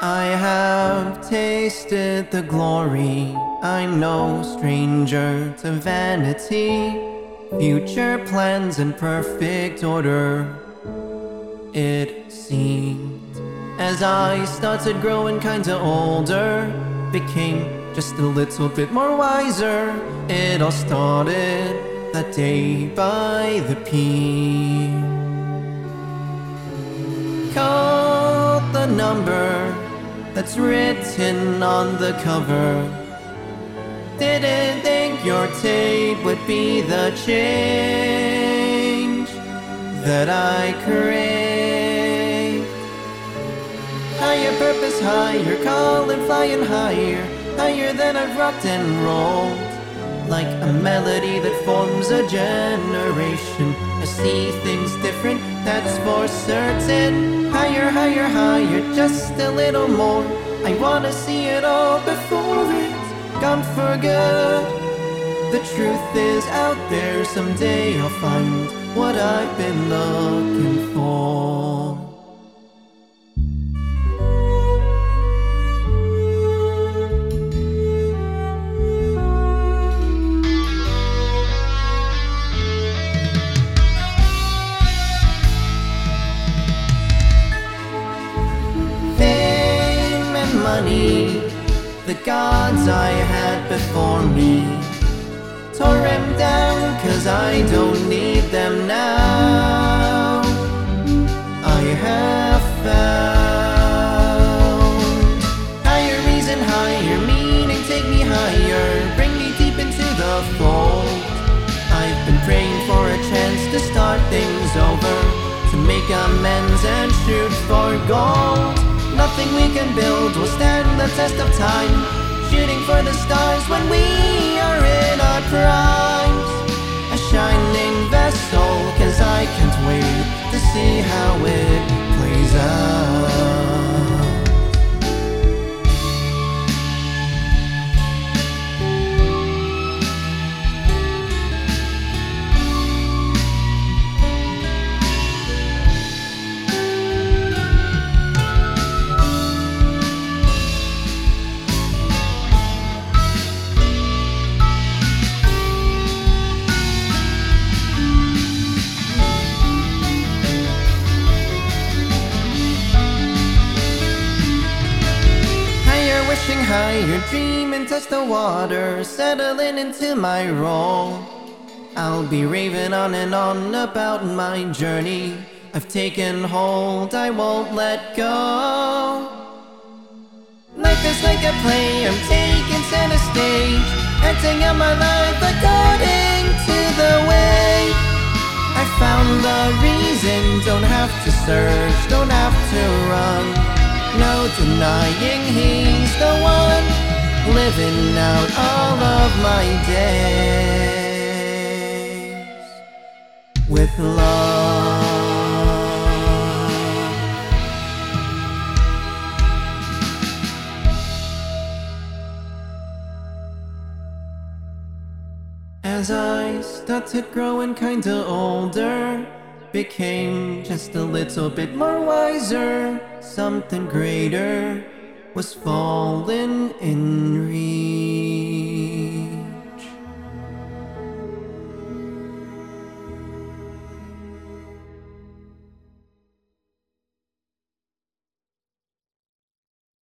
I have tasted the glory. I'm no stranger to vanity. Future plans in perfect order. It seemed as I started growing kinda older, became just a little bit more wiser. It all started that day by the pier. Call the number that's written on the cover. Didn't think your tape would be the change that I crave. Higher purpose, higher, calling, flying higher, higher than I've rocked and rolled. Like a melody that forms a generation. I see things different, that's for certain. Higher, higher, higher, just a little more. I wanna see it all before it's gone for good. The truth is out there, someday I'll find what I've been looking for. The gods I had before me, tore them down cause I don't need them now. I have found higher reason, higher meaning, take me higher, bring me deep into the fold. I've been praying for a chance to start things over, to make amends and shoot for gold. Nothing we can build will stand the test of time. Shooting for the stars when we are in our primes. A shining vessel, cause I can't wait to see how it wishing higher, dreaming, touch the water, settling into my role. I'll be raving on and on about my journey. I've taken hold, I won't let go. Life is like a play, I'm taking center stage, acting out my life according to the way. I found the reason, don't have to search, don't have to run. No denying he's the one living out all of my days with love. As I started growing kinda older, became just a little bit more wiser. Something greater was falling in